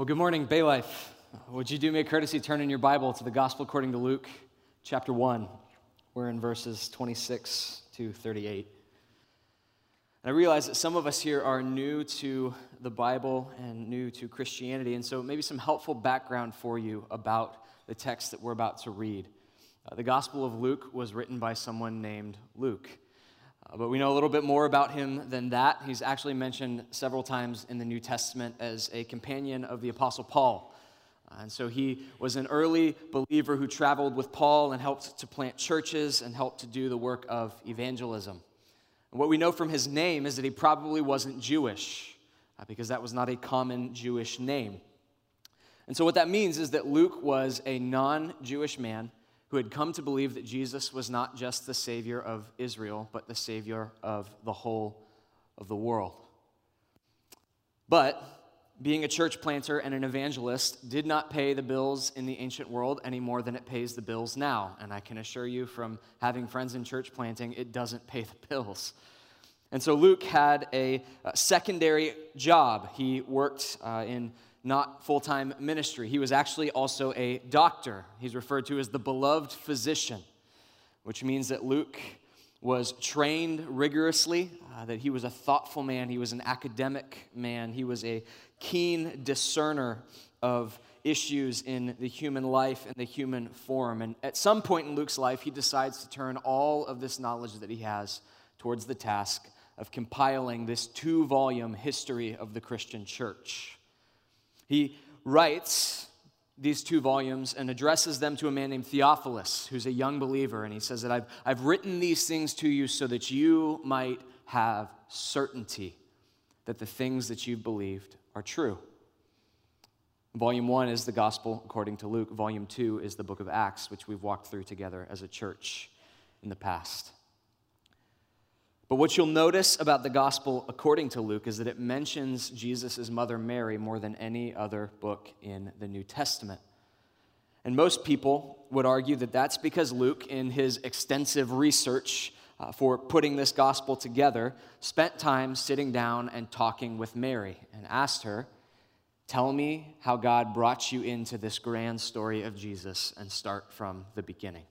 Well, good morning, Bay Life. Would you do me a courtesy, turn in your Bible to the Gospel according to Luke, chapter 1. We're in verses 26 to 38. And I realize that some of us here are new to the Bible and new to Christianity, and so maybe some helpful background for you about the text that we're about to read. Uh, the Gospel of Luke was written by someone named Luke. Uh, but we know a little bit more about him than that. He's actually mentioned several times in the New Testament as a companion of the Apostle Paul. Uh, and so he was an early believer who traveled with Paul and helped to plant churches and helped to do the work of evangelism. And what we know from his name is that he probably wasn't Jewish, uh, because that was not a common Jewish name. And so what that means is that Luke was a non Jewish man who had come to believe that Jesus was not just the Savior of Israel, but the Savior of the whole of the world. But being a church planter and an evangelist did not pay the bills in the ancient world any more than it pays the bills now. And I can assure you from having friends in church planting, it doesn't pay the bills. And so Luke had a, secondary job. He worked uh, in not full time ministry. He was actually also a doctor. He's referred to as the beloved physician, which means that Luke was trained rigorously, uh, that he was a thoughtful man, he was an academic man, he was a keen discerner of issues in the human life and the human form. And at some point in Luke's life, he decides to turn all of this knowledge that he has towards the task of compiling this two volume history of the Christian church. He writes these two volumes and addresses them to a man named Theophilus, who's a young believer. And he says that I've, I've written these things to you so that you might have certainty that the things that you've believed are true. Volume one is the Gospel according to Luke. Volume two is the book of Acts, which we've walked through together as a church in the past. But what you'll notice about the gospel according to Luke is that it mentions Jesus' mother Mary more than any other book in the New Testament. And most people would argue that that's because Luke, in his extensive research uh, for putting this gospel together, spent time sitting down and talking with Mary and asked her, Tell me how God brought you into this grand story of Jesus and start from the beginning.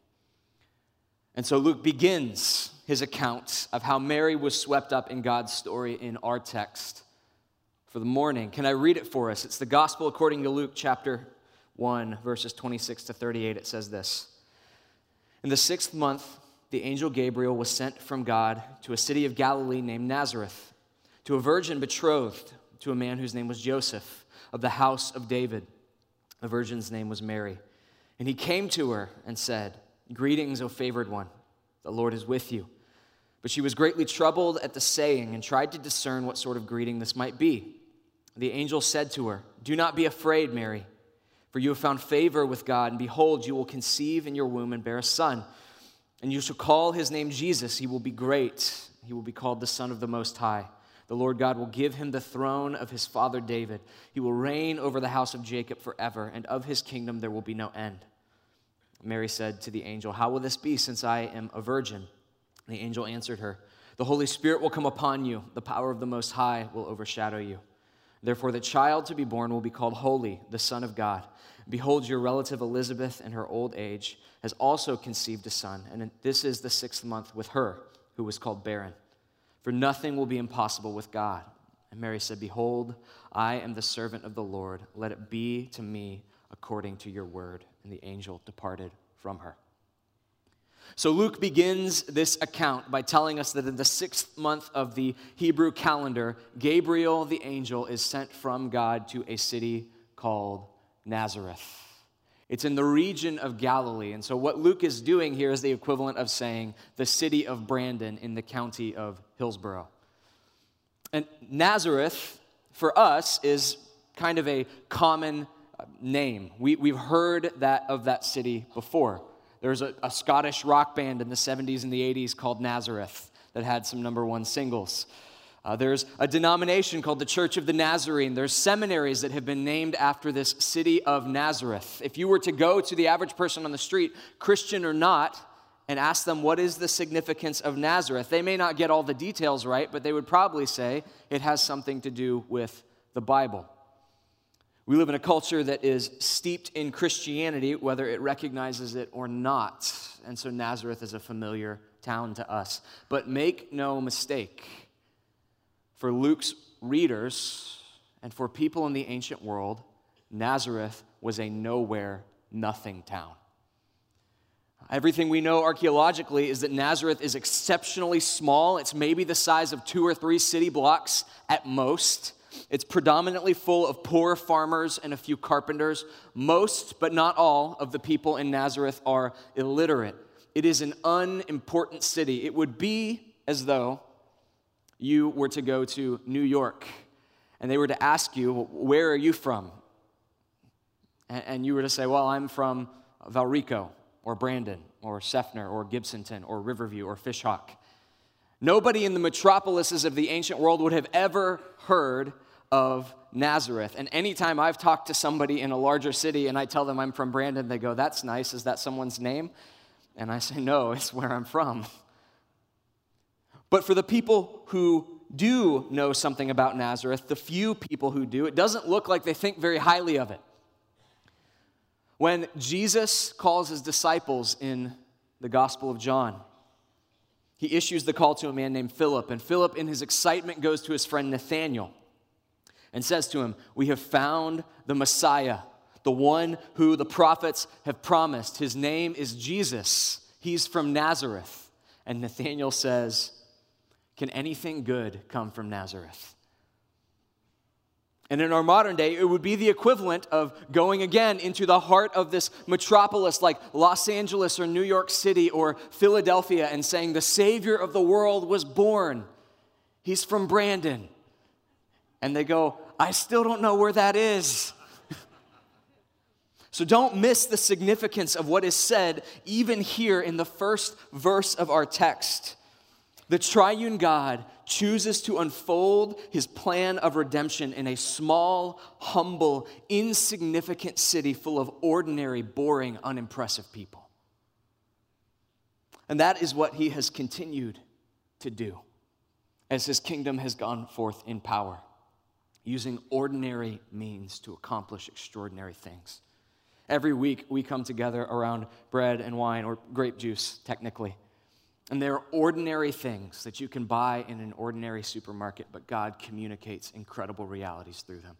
And so Luke begins his account of how Mary was swept up in God's story in our text for the morning. Can I read it for us? It's the gospel according to Luke chapter 1, verses 26 to 38. It says this In the sixth month, the angel Gabriel was sent from God to a city of Galilee named Nazareth, to a virgin betrothed to a man whose name was Joseph, of the house of David. The virgin's name was Mary. And he came to her and said, Greetings, O favored one, the Lord is with you. But she was greatly troubled at the saying and tried to discern what sort of greeting this might be. The angel said to her, Do not be afraid, Mary, for you have found favor with God, and behold, you will conceive in your womb and bear a son. And you shall call his name Jesus. He will be great. He will be called the Son of the Most High. The Lord God will give him the throne of his father David. He will reign over the house of Jacob forever, and of his kingdom there will be no end. Mary said to the angel, How will this be since I am a virgin? The angel answered her, The Holy Spirit will come upon you, the power of the Most High will overshadow you. Therefore, the child to be born will be called Holy, the Son of God. Behold, your relative Elizabeth, in her old age, has also conceived a son, and this is the sixth month with her, who was called barren. For nothing will be impossible with God. And Mary said, Behold, I am the servant of the Lord. Let it be to me according to your word. And the angel departed from her. So Luke begins this account by telling us that in the sixth month of the Hebrew calendar, Gabriel the angel is sent from God to a city called Nazareth. It's in the region of Galilee. And so, what Luke is doing here is the equivalent of saying the city of Brandon in the county of Hillsborough. And Nazareth, for us, is kind of a common name. We, we've heard that of that city before. There's a, a Scottish rock band in the 70s and the 80s called Nazareth that had some number one singles. Uh, there's a denomination called the Church of the Nazarene. There's seminaries that have been named after this city of Nazareth. If you were to go to the average person on the street, Christian or not, and ask them what is the significance of Nazareth, they may not get all the details right, but they would probably say it has something to do with the Bible. We live in a culture that is steeped in Christianity, whether it recognizes it or not. And so Nazareth is a familiar town to us. But make no mistake, for Luke's readers and for people in the ancient world, Nazareth was a nowhere, nothing town. Everything we know archaeologically is that Nazareth is exceptionally small. It's maybe the size of two or three city blocks at most. It's predominantly full of poor farmers and a few carpenters. Most, but not all, of the people in Nazareth are illiterate. It is an unimportant city. It would be as though you were to go to New York and they were to ask you, Where are you from? And you were to say, Well, I'm from Valrico or Brandon or Seffner or Gibsonton or Riverview or Fishhawk. Nobody in the metropolises of the ancient world would have ever heard of Nazareth. And anytime I've talked to somebody in a larger city and I tell them I'm from Brandon, they go, That's nice. Is that someone's name? And I say, No, it's where I'm from. But for the people who do know something about Nazareth, the few people who do, it doesn't look like they think very highly of it. When Jesus calls his disciples in the Gospel of John, he issues the call to a man named Philip, and Philip, in his excitement, goes to his friend Nathanael and says to him, We have found the Messiah, the one who the prophets have promised. His name is Jesus. He's from Nazareth. And Nathanael says, Can anything good come from Nazareth? And in our modern day, it would be the equivalent of going again into the heart of this metropolis like Los Angeles or New York City or Philadelphia and saying, The Savior of the world was born. He's from Brandon. And they go, I still don't know where that is. so don't miss the significance of what is said even here in the first verse of our text. The triune God chooses to unfold his plan of redemption in a small, humble, insignificant city full of ordinary, boring, unimpressive people. And that is what he has continued to do as his kingdom has gone forth in power, using ordinary means to accomplish extraordinary things. Every week we come together around bread and wine, or grape juice, technically and there are ordinary things that you can buy in an ordinary supermarket, but God communicates incredible realities through them.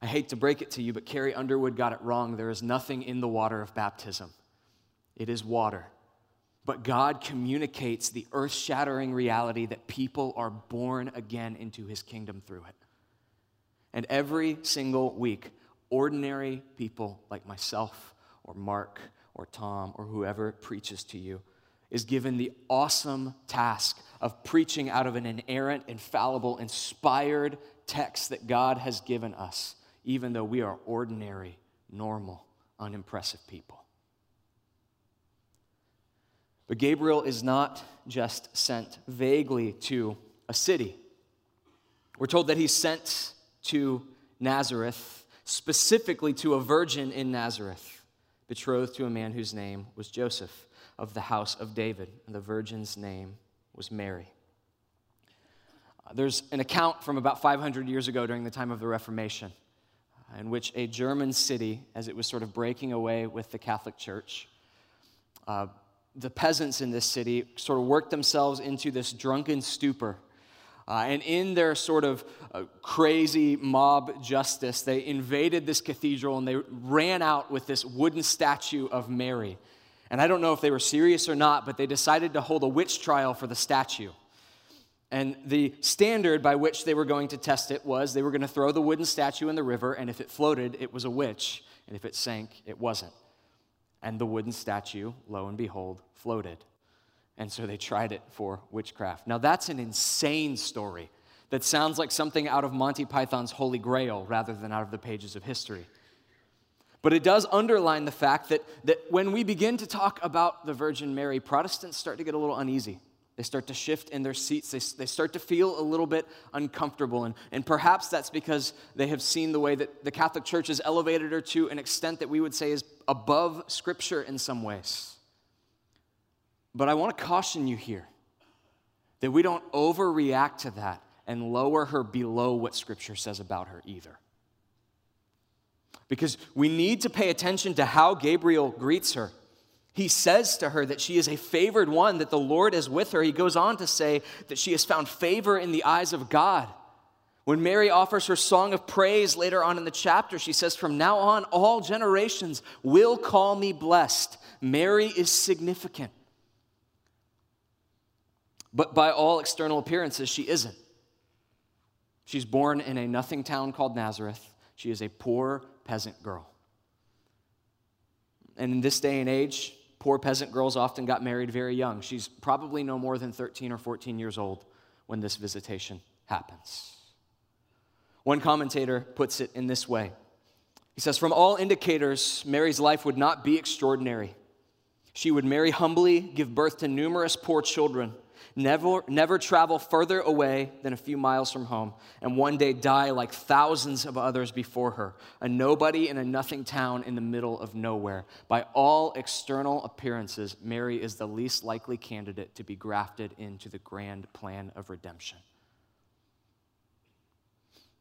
I hate to break it to you, but Carrie Underwood got it wrong. There is nothing in the water of baptism, it is water. But God communicates the earth shattering reality that people are born again into his kingdom through it. And every single week, ordinary people like myself or Mark or Tom or whoever preaches to you is given the awesome task of preaching out of an inerrant, infallible, inspired text that God has given us, even though we are ordinary, normal, unimpressive people. But Gabriel is not just sent vaguely to a city. We're told that he's sent to Nazareth, specifically to a virgin in Nazareth, betrothed to a man whose name was Joseph of the house of David. And the virgin's name was Mary. Uh, there's an account from about 500 years ago during the time of the Reformation uh, in which a German city, as it was sort of breaking away with the Catholic Church, uh, the peasants in this city sort of worked themselves into this drunken stupor. Uh, and in their sort of uh, crazy mob justice, they invaded this cathedral and they ran out with this wooden statue of Mary. And I don't know if they were serious or not, but they decided to hold a witch trial for the statue. And the standard by which they were going to test it was they were going to throw the wooden statue in the river, and if it floated, it was a witch, and if it sank, it wasn't. And the wooden statue, lo and behold, floated. And so they tried it for witchcraft. Now, that's an insane story that sounds like something out of Monty Python's Holy Grail rather than out of the pages of history. But it does underline the fact that, that when we begin to talk about the Virgin Mary, Protestants start to get a little uneasy. They start to shift in their seats. They, they start to feel a little bit uncomfortable. And, and perhaps that's because they have seen the way that the Catholic Church is elevated her to an extent that we would say is above Scripture in some ways. But I want to caution you here that we don't overreact to that and lower her below what Scripture says about her either. Because we need to pay attention to how Gabriel greets her. He says to her that she is a favored one, that the Lord is with her. He goes on to say that she has found favor in the eyes of God. When Mary offers her song of praise later on in the chapter, she says, From now on, all generations will call me blessed. Mary is significant. But by all external appearances, she isn't. She's born in a nothing town called Nazareth. She is a poor peasant girl. And in this day and age, poor peasant girls often got married very young. She's probably no more than 13 or 14 years old when this visitation happens. One commentator puts it in this way He says, From all indicators, Mary's life would not be extraordinary. She would marry humbly, give birth to numerous poor children, never, never travel further away than a few miles from home, and one day die like thousands of others before her, a nobody in a nothing town in the middle of nowhere. By all external appearances, Mary is the least likely candidate to be grafted into the grand plan of redemption.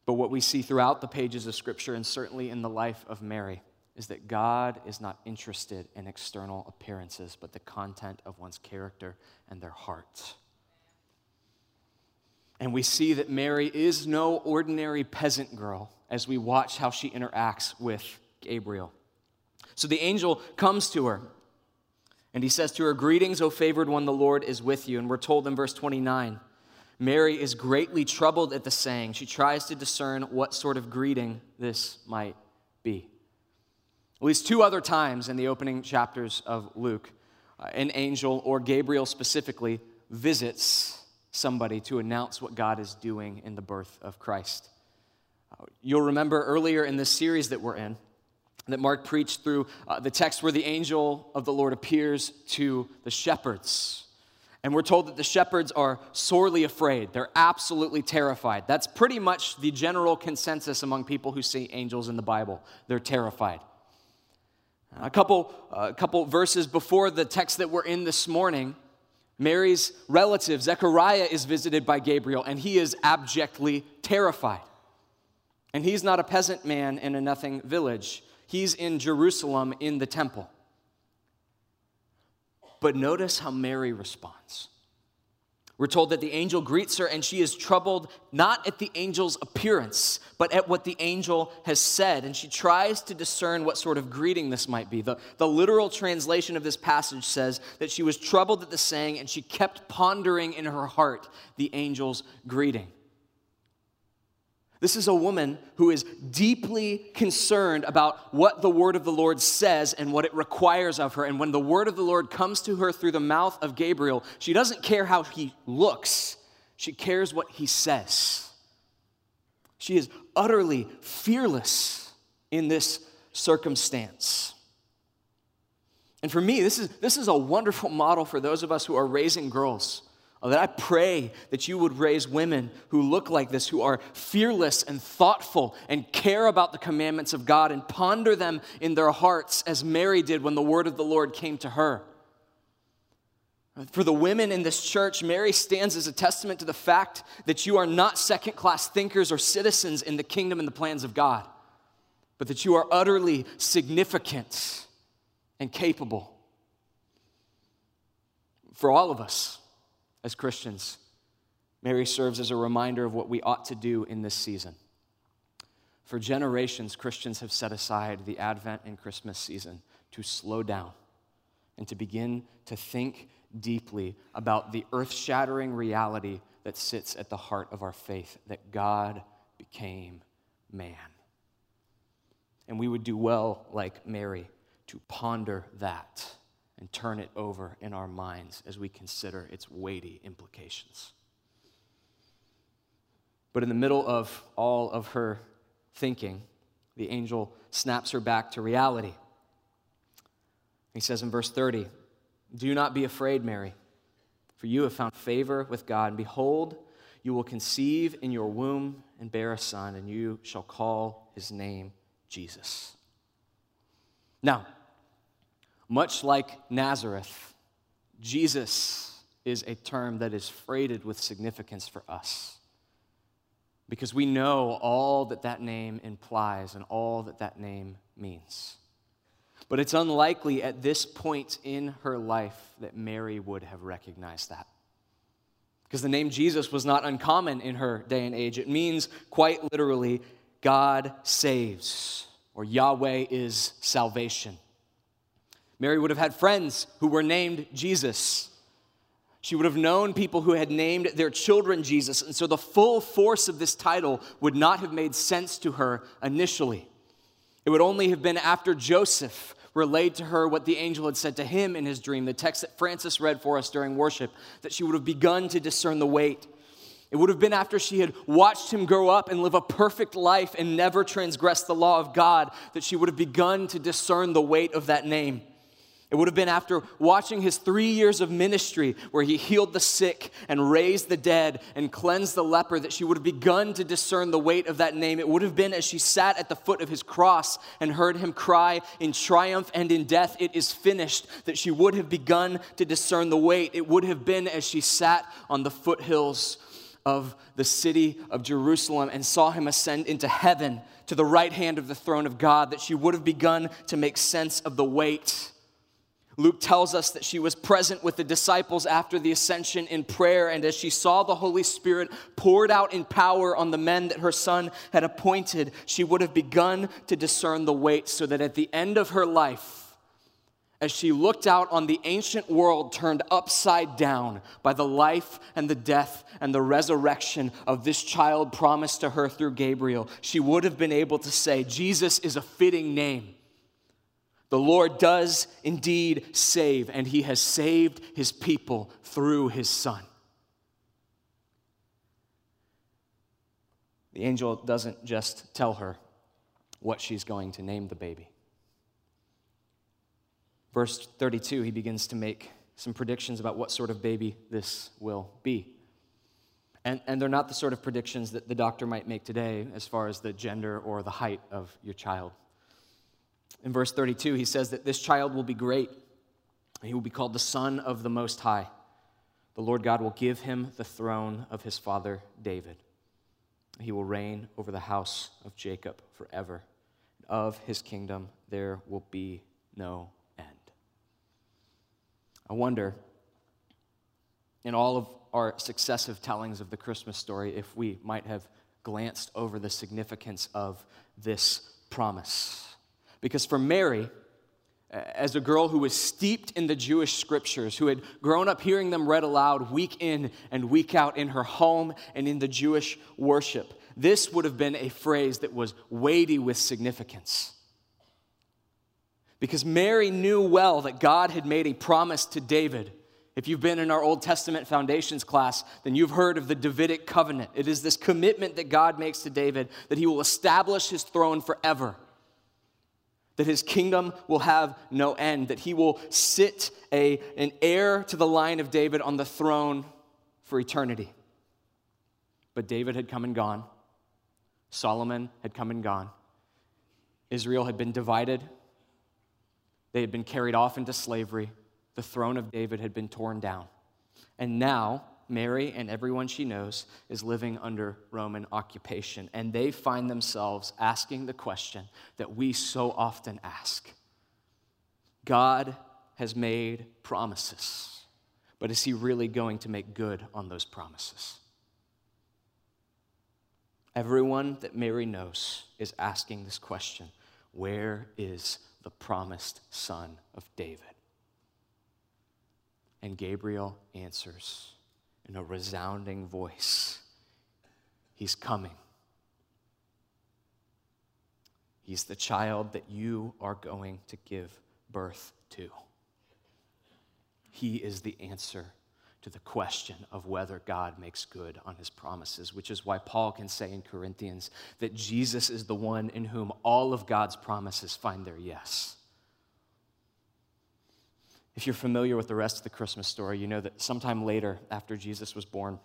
But what we see throughout the pages of Scripture, and certainly in the life of Mary, is that God is not interested in external appearances, but the content of one's character and their heart. And we see that Mary is no ordinary peasant girl as we watch how she interacts with Gabriel. So the angel comes to her and he says to her, Greetings, O favored one, the Lord is with you. And we're told in verse 29 Mary is greatly troubled at the saying. She tries to discern what sort of greeting this might be. At least two other times in the opening chapters of Luke, uh, an angel, or Gabriel specifically, visits somebody to announce what God is doing in the birth of Christ. Uh, you'll remember earlier in this series that we're in that Mark preached through uh, the text where the angel of the Lord appears to the shepherds and we're told that the shepherds are sorely afraid. They're absolutely terrified. That's pretty much the general consensus among people who see angels in the Bible. They're terrified. A couple, a couple verses before the text that we're in this morning, Mary's relative, Zechariah, is visited by Gabriel, and he is abjectly terrified. And he's not a peasant man in a nothing village, he's in Jerusalem in the temple. But notice how Mary responds. We're told that the angel greets her and she is troubled not at the angel's appearance, but at what the angel has said. And she tries to discern what sort of greeting this might be. The, the literal translation of this passage says that she was troubled at the saying and she kept pondering in her heart the angel's greeting. This is a woman who is deeply concerned about what the word of the Lord says and what it requires of her. And when the word of the Lord comes to her through the mouth of Gabriel, she doesn't care how he looks, she cares what he says. She is utterly fearless in this circumstance. And for me, this is, this is a wonderful model for those of us who are raising girls. Oh, that I pray that you would raise women who look like this, who are fearless and thoughtful and care about the commandments of God and ponder them in their hearts as Mary did when the word of the Lord came to her. For the women in this church, Mary stands as a testament to the fact that you are not second class thinkers or citizens in the kingdom and the plans of God, but that you are utterly significant and capable. For all of us, as Christians, Mary serves as a reminder of what we ought to do in this season. For generations, Christians have set aside the Advent and Christmas season to slow down and to begin to think deeply about the earth shattering reality that sits at the heart of our faith that God became man. And we would do well, like Mary, to ponder that and turn it over in our minds as we consider its weighty implications. But in the middle of all of her thinking, the angel snaps her back to reality. He says in verse 30, Do not be afraid, Mary, for you have found favor with God. And behold, you will conceive in your womb and bear a son, and you shall call his name Jesus. Now, much like Nazareth, Jesus is a term that is freighted with significance for us because we know all that that name implies and all that that name means. But it's unlikely at this point in her life that Mary would have recognized that. Because the name Jesus was not uncommon in her day and age. It means quite literally, God saves, or Yahweh is salvation. Mary would have had friends who were named Jesus. She would have known people who had named their children Jesus, and so the full force of this title would not have made sense to her initially. It would only have been after Joseph relayed to her what the angel had said to him in his dream, the text that Francis read for us during worship, that she would have begun to discern the weight. It would have been after she had watched him grow up and live a perfect life and never transgress the law of God that she would have begun to discern the weight of that name. It would have been after watching his three years of ministry, where he healed the sick and raised the dead and cleansed the leper, that she would have begun to discern the weight of that name. It would have been as she sat at the foot of his cross and heard him cry in triumph and in death, It is finished, that she would have begun to discern the weight. It would have been as she sat on the foothills of the city of Jerusalem and saw him ascend into heaven to the right hand of the throne of God, that she would have begun to make sense of the weight Luke tells us that she was present with the disciples after the ascension in prayer, and as she saw the Holy Spirit poured out in power on the men that her son had appointed, she would have begun to discern the weight so that at the end of her life, as she looked out on the ancient world turned upside down by the life and the death and the resurrection of this child promised to her through Gabriel, she would have been able to say, Jesus is a fitting name the Lord does indeed save, and he has saved his people through his Son. The angel doesn't just tell her what she's going to name the baby. Verse 32, he begins to make some predictions about what sort of baby this will be. And, and they're not the sort of predictions that the doctor might make today as far as the gender or the height of your child. In verse 32, he says that this child will be great. He will be called the Son of the Most High. The Lord God will give him the throne of his father David. He will reign over the house of Jacob forever. Of his kingdom there will be no end. I wonder, in all of our successive tellings of the Christmas story, if we might have glanced over the significance of this promise. Because for Mary, as a girl who was steeped in the Jewish scriptures, who had grown up hearing them read aloud week in and week out in her home and in the Jewish worship, this would have been a phrase that was weighty with significance. Because Mary knew well that God had made a promise to David. If you've been in our Old Testament foundations class, then you've heard of the Davidic covenant. It is this commitment that God makes to David that he will establish his throne forever that his kingdom will have no end, that he will sit a, an heir to the line of David on the throne for eternity. But David had come and gone, Solomon had come and gone, Israel had been divided, they had been carried off into slavery, the throne of David had been torn down. And now, Mary and everyone she knows is living under Roman occupation. And they find themselves asking the question that we so often ask God has made promises, but is he really going to make good on those promises? Everyone that Mary knows is asking this question Where is the promised son of David? And Gabriel answers in a resounding voice He's coming. He's the child that you are going to give birth to. He is the answer to the question of whether God makes good on his promises, which is why Paul can say in Corinthians that Jesus is the one in whom all of God's promises find their yes. If you're familiar with the rest of the Christmas story, you know that sometime later, after Jesus was born,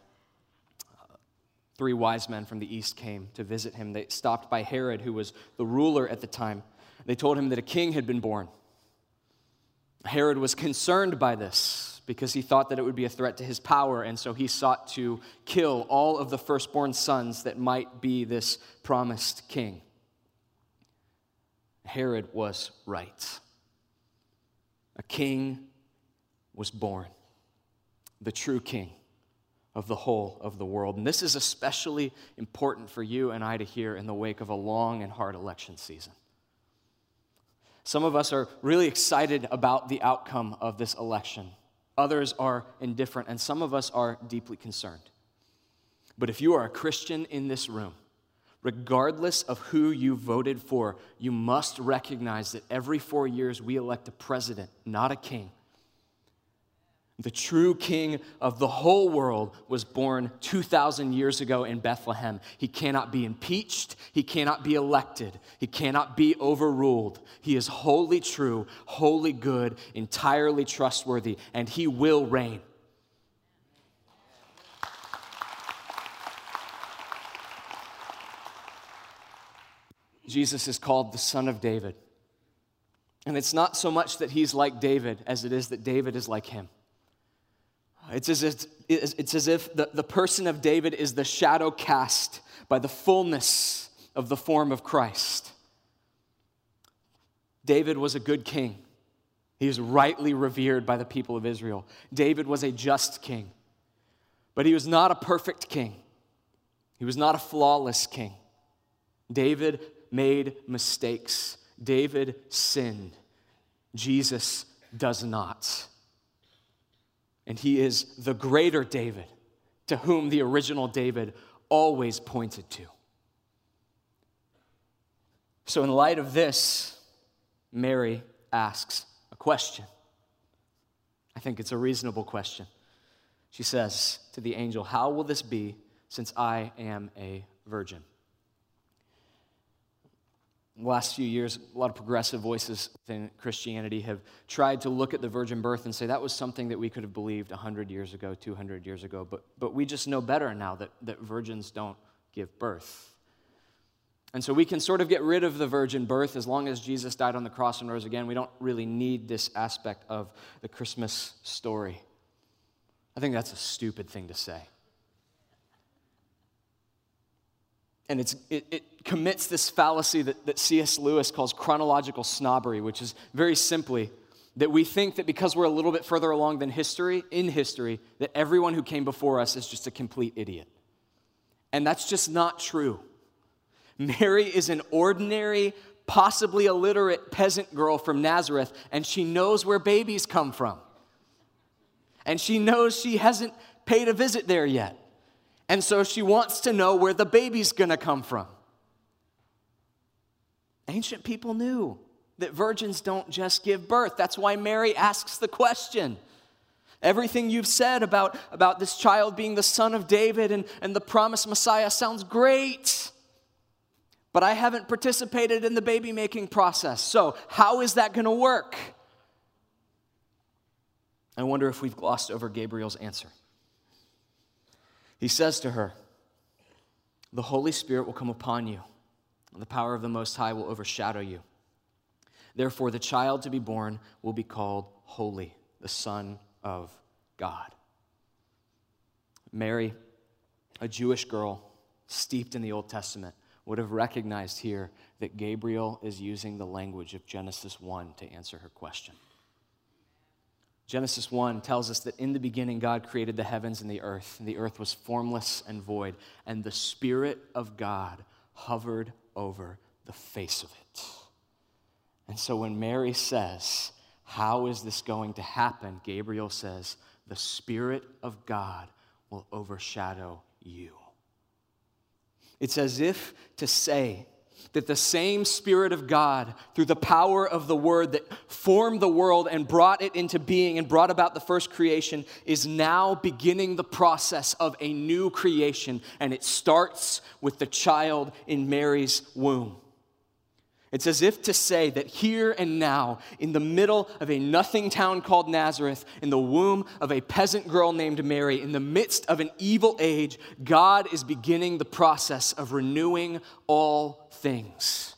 three wise men from the east came to visit him. They stopped by Herod, who was the ruler at the time. They told him that a king had been born. Herod was concerned by this because he thought that it would be a threat to his power, and so he sought to kill all of the firstborn sons that might be this promised king. Herod was right. A king was born, the true king of the whole of the world. And this is especially important for you and I to hear in the wake of a long and hard election season. Some of us are really excited about the outcome of this election. Others are indifferent, and some of us are deeply concerned. But if you are a Christian in this room, regardless of who you voted for, you must recognize that every four years we elect a president, not a king. The true king of the whole world was born 2,000 years ago in Bethlehem. He cannot be impeached. He cannot be elected. He cannot be overruled. He is wholly true, wholly good, entirely trustworthy, and he will reign. Jesus is called the Son of David. And it's not so much that he's like David as it is that David is like him. It's as if, it's as if the, the person of David is the shadow cast by the fullness of the form of Christ. David was a good king. He was rightly revered by the people of Israel. David was a just king, but he was not a perfect king. He was not a flawless king. David made mistakes. David sinned. Jesus does not and he is the greater David to whom the original David always pointed to. So, in light of this, Mary asks a question. I think it's a reasonable question. She says to the angel, How will this be since I am a virgin? Last few years, a lot of progressive voices within Christianity have tried to look at the virgin birth and say that was something that we could have believed 100 years ago, 200 years ago, but, but we just know better now that, that virgins don't give birth. And so we can sort of get rid of the virgin birth as long as Jesus died on the cross and rose again. We don't really need this aspect of the Christmas story. I think that's a stupid thing to say. And it, it commits this fallacy that, that C.S. Lewis calls chronological snobbery, which is very simply that we think that because we're a little bit further along than history, in history, that everyone who came before us is just a complete idiot. And that's just not true. Mary is an ordinary, possibly illiterate peasant girl from Nazareth, and she knows where babies come from. And she knows she hasn't paid a visit there yet. And so she wants to know where the baby's gonna come from. Ancient people knew that virgins don't just give birth. That's why Mary asks the question. Everything you've said about, about this child being the son of David and, and the promised Messiah sounds great, but I haven't participated in the baby making process. So, how is that going to work? I wonder if we've glossed over Gabriel's answer. He says to her, The Holy Spirit will come upon you, and the power of the Most High will overshadow you. Therefore, the child to be born will be called Holy, the Son of God. Mary, a Jewish girl steeped in the Old Testament, would have recognized here that Gabriel is using the language of Genesis 1 to answer her question. Genesis 1 tells us that in the beginning God created the heavens and the earth, and the earth was formless and void, and the Spirit of God hovered over the face of it. And so when Mary says, How is this going to happen? Gabriel says, The Spirit of God will overshadow you. It's as if to say, that the same Spirit of God, through the power of the Word that formed the world and brought it into being and brought about the first creation, is now beginning the process of a new creation. And it starts with the child in Mary's womb. It's as if to say that here and now, in the middle of a nothing town called Nazareth, in the womb of a peasant girl named Mary, in the midst of an evil age, God is beginning the process of renewing all things.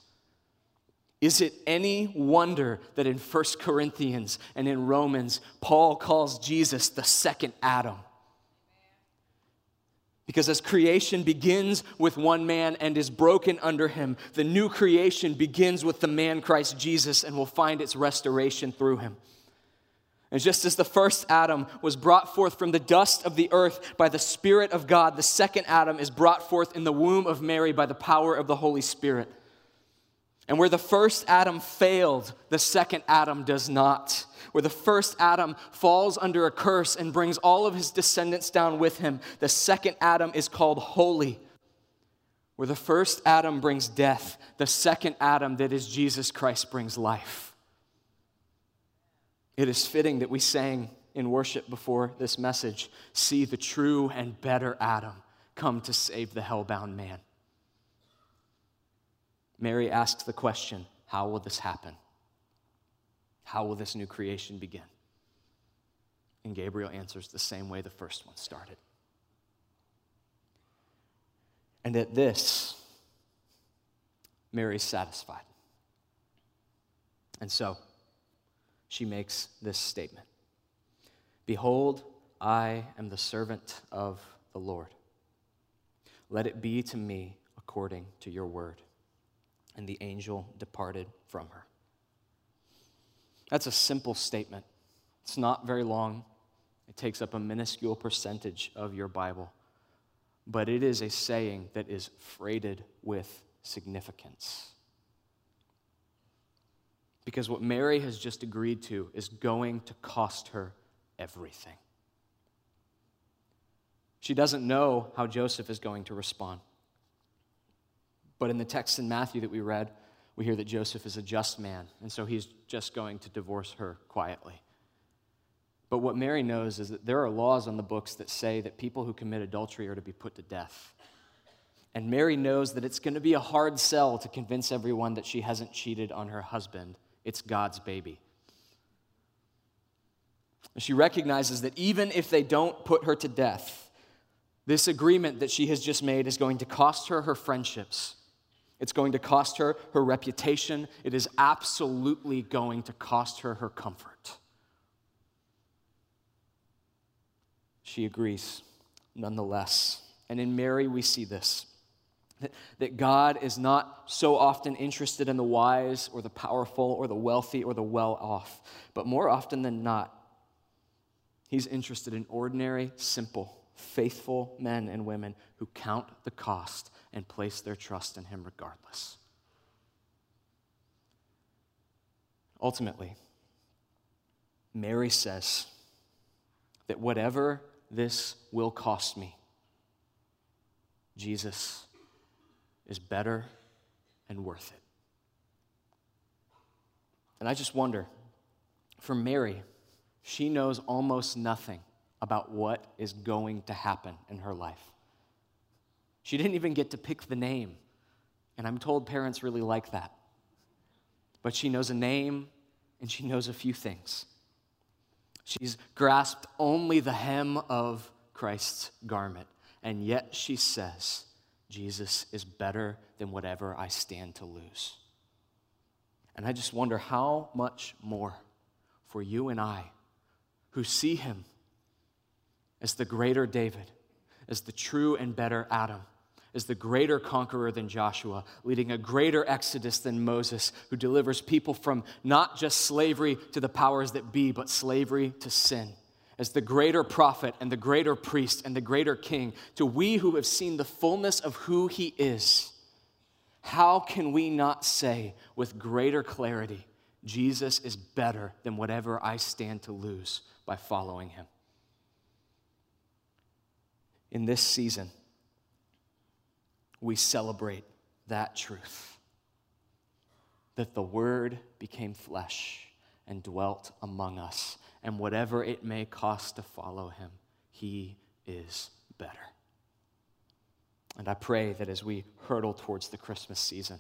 Is it any wonder that in 1 Corinthians and in Romans, Paul calls Jesus the second Adam? Because as creation begins with one man and is broken under him, the new creation begins with the man Christ Jesus and will find its restoration through him. And just as the first Adam was brought forth from the dust of the earth by the Spirit of God, the second Adam is brought forth in the womb of Mary by the power of the Holy Spirit. And where the first Adam failed, the second Adam does not. Where the first Adam falls under a curse and brings all of his descendants down with him, the second Adam is called holy. Where the first Adam brings death, the second Adam, that is Jesus Christ, brings life. It is fitting that we sang in worship before this message see the true and better Adam come to save the hellbound man. Mary asks the question how will this happen? How will this new creation begin? And Gabriel answers the same way the first one started. And at this, Mary's satisfied. And so, she makes this statement Behold, I am the servant of the Lord. Let it be to me according to your word. And the angel departed from her. That's a simple statement. It's not very long, it takes up a minuscule percentage of your Bible. But it is a saying that is freighted with significance. Because what Mary has just agreed to is going to cost her everything. She doesn't know how Joseph is going to respond. But in the text in Matthew that we read, we hear that Joseph is a just man, and so he's just going to divorce her quietly. But what Mary knows is that there are laws on the books that say that people who commit adultery are to be put to death. And Mary knows that it's going to be a hard sell to convince everyone that she hasn't cheated on her husband it's God's baby. She recognizes that even if they don't put her to death, this agreement that she has just made is going to cost her her friendships. It's going to cost her her reputation. It is absolutely going to cost her her comfort. She agrees, nonetheless. And in Mary, we see this that God is not so often interested in the wise or the powerful or the wealthy or the well off, but more often than not, He's interested in ordinary, simple, faithful men and women who count the cost and place their trust in Him regardless. Ultimately, Mary says that whatever this will cost me, Jesus is better and worth it. And I just wonder for Mary, she knows almost nothing about what is going to happen in her life. She didn't even get to pick the name. And I'm told parents really like that. But she knows a name and she knows a few things. She's grasped only the hem of Christ's garment, and yet she says, Jesus is better than whatever I stand to lose. And I just wonder how much more for you and I who see him as the greater David, as the true and better Adam, as the greater conqueror than Joshua, leading a greater exodus than Moses, who delivers people from not just slavery to the powers that be, but slavery to sin as the greater prophet and the greater priest and the greater king, to we who have seen the fullness of who he is, how can we not say with greater clarity, Jesus is better than whatever I stand to lose by following him? In this season, we celebrate that truth that the Word became flesh and dwelt among us and whatever it may cost to follow him, he is better. And I pray that as we hurtle towards the Christmas season,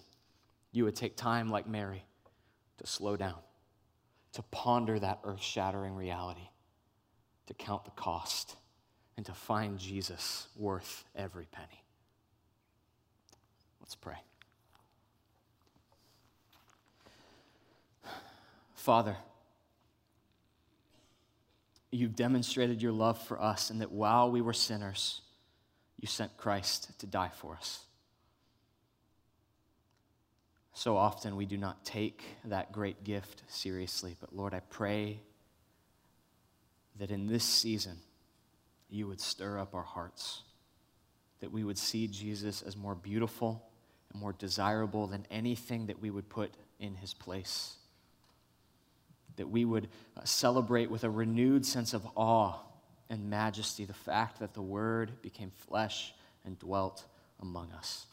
you would take time like Mary to slow down, to ponder that earth shattering reality, to count the cost, and to find Jesus worth every penny. Let's pray. Father, you've demonstrated your love for us, and that while we were sinners, you sent Christ to die for us. So often we do not take that great gift seriously, but Lord, I pray that in this season you would stir up our hearts, that we would see Jesus as more beautiful and more desirable than anything that we would put in his place that we would uh, celebrate with a renewed sense of awe and majesty the fact that the Word became flesh and dwelt among us.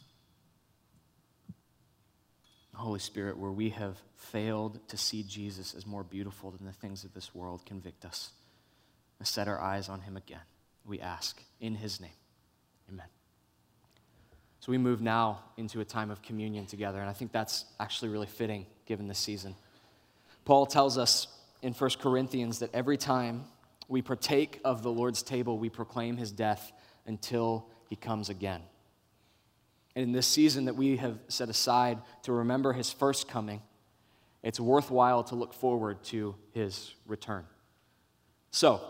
Holy Spirit, where we have failed to see Jesus as more beautiful than the things of this world, convict us and set our eyes on him again. We ask in his name. Amen. So we move now into a time of communion together, and I think that's actually really fitting given the season. Paul tells us in 1 Corinthians that every time we partake of the Lord's table, we proclaim his death until he comes again. And in this season that we have set aside to remember his first coming, it's worthwhile to look forward to his return. So,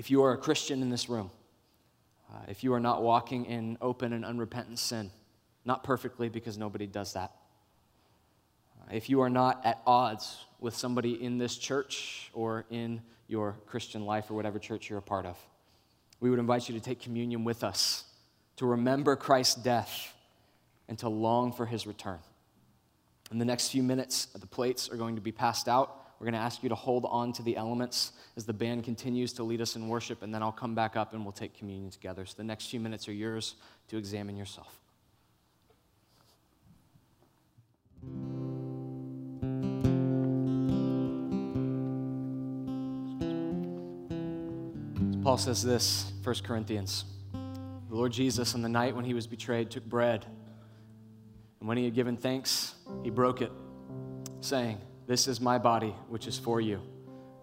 if you are a Christian in this room, uh, if you are not walking in open and unrepentant sin, not perfectly because nobody does that, uh, if you are not at odds with somebody in this church or in your Christian life or whatever church you're a part of. We would invite you to take communion with us, to remember Christ's death, and to long for his return. In the next few minutes, the plates are going to be passed out. We're going to ask you to hold on to the elements as the band continues to lead us in worship, and then I'll come back up and we'll take communion together. So the next few minutes are yours to examine yourself. Paul says this, 1 Corinthians. The Lord Jesus, on the night when he was betrayed, took bread. And when he had given thanks, he broke it, saying, This is my body, which is for you.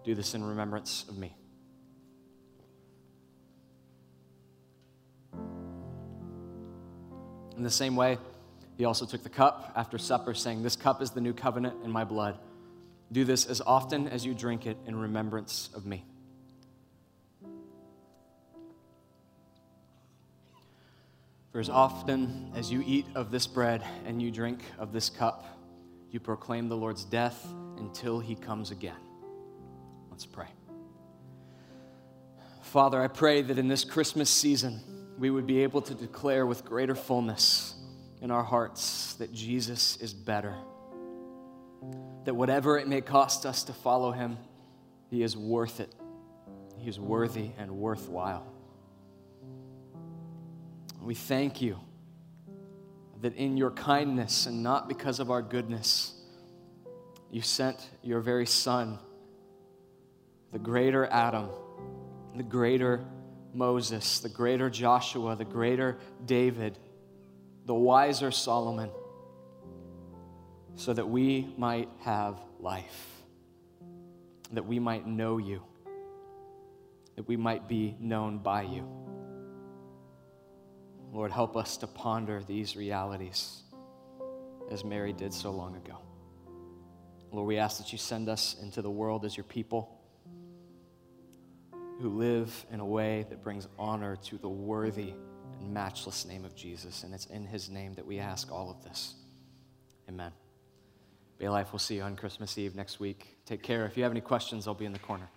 Do this in remembrance of me. In the same way, he also took the cup after supper, saying, This cup is the new covenant in my blood. Do this as often as you drink it in remembrance of me. For as often as you eat of this bread and you drink of this cup, you proclaim the Lord's death until he comes again. Let's pray. Father, I pray that in this Christmas season, we would be able to declare with greater fullness in our hearts that Jesus is better. That whatever it may cost us to follow him, he is worth it. He is worthy and worthwhile. We thank you that in your kindness and not because of our goodness, you sent your very Son, the greater Adam, the greater Moses, the greater Joshua, the greater David, the wiser Solomon, so that we might have life, that we might know you, that we might be known by you. Lord, help us to ponder these realities as Mary did so long ago. Lord, we ask that you send us into the world as your people who live in a way that brings honor to the worthy and matchless name of Jesus. And it's in his name that we ask all of this. Amen. Bay Life, we'll see you on Christmas Eve next week. Take care. If you have any questions, I'll be in the corner.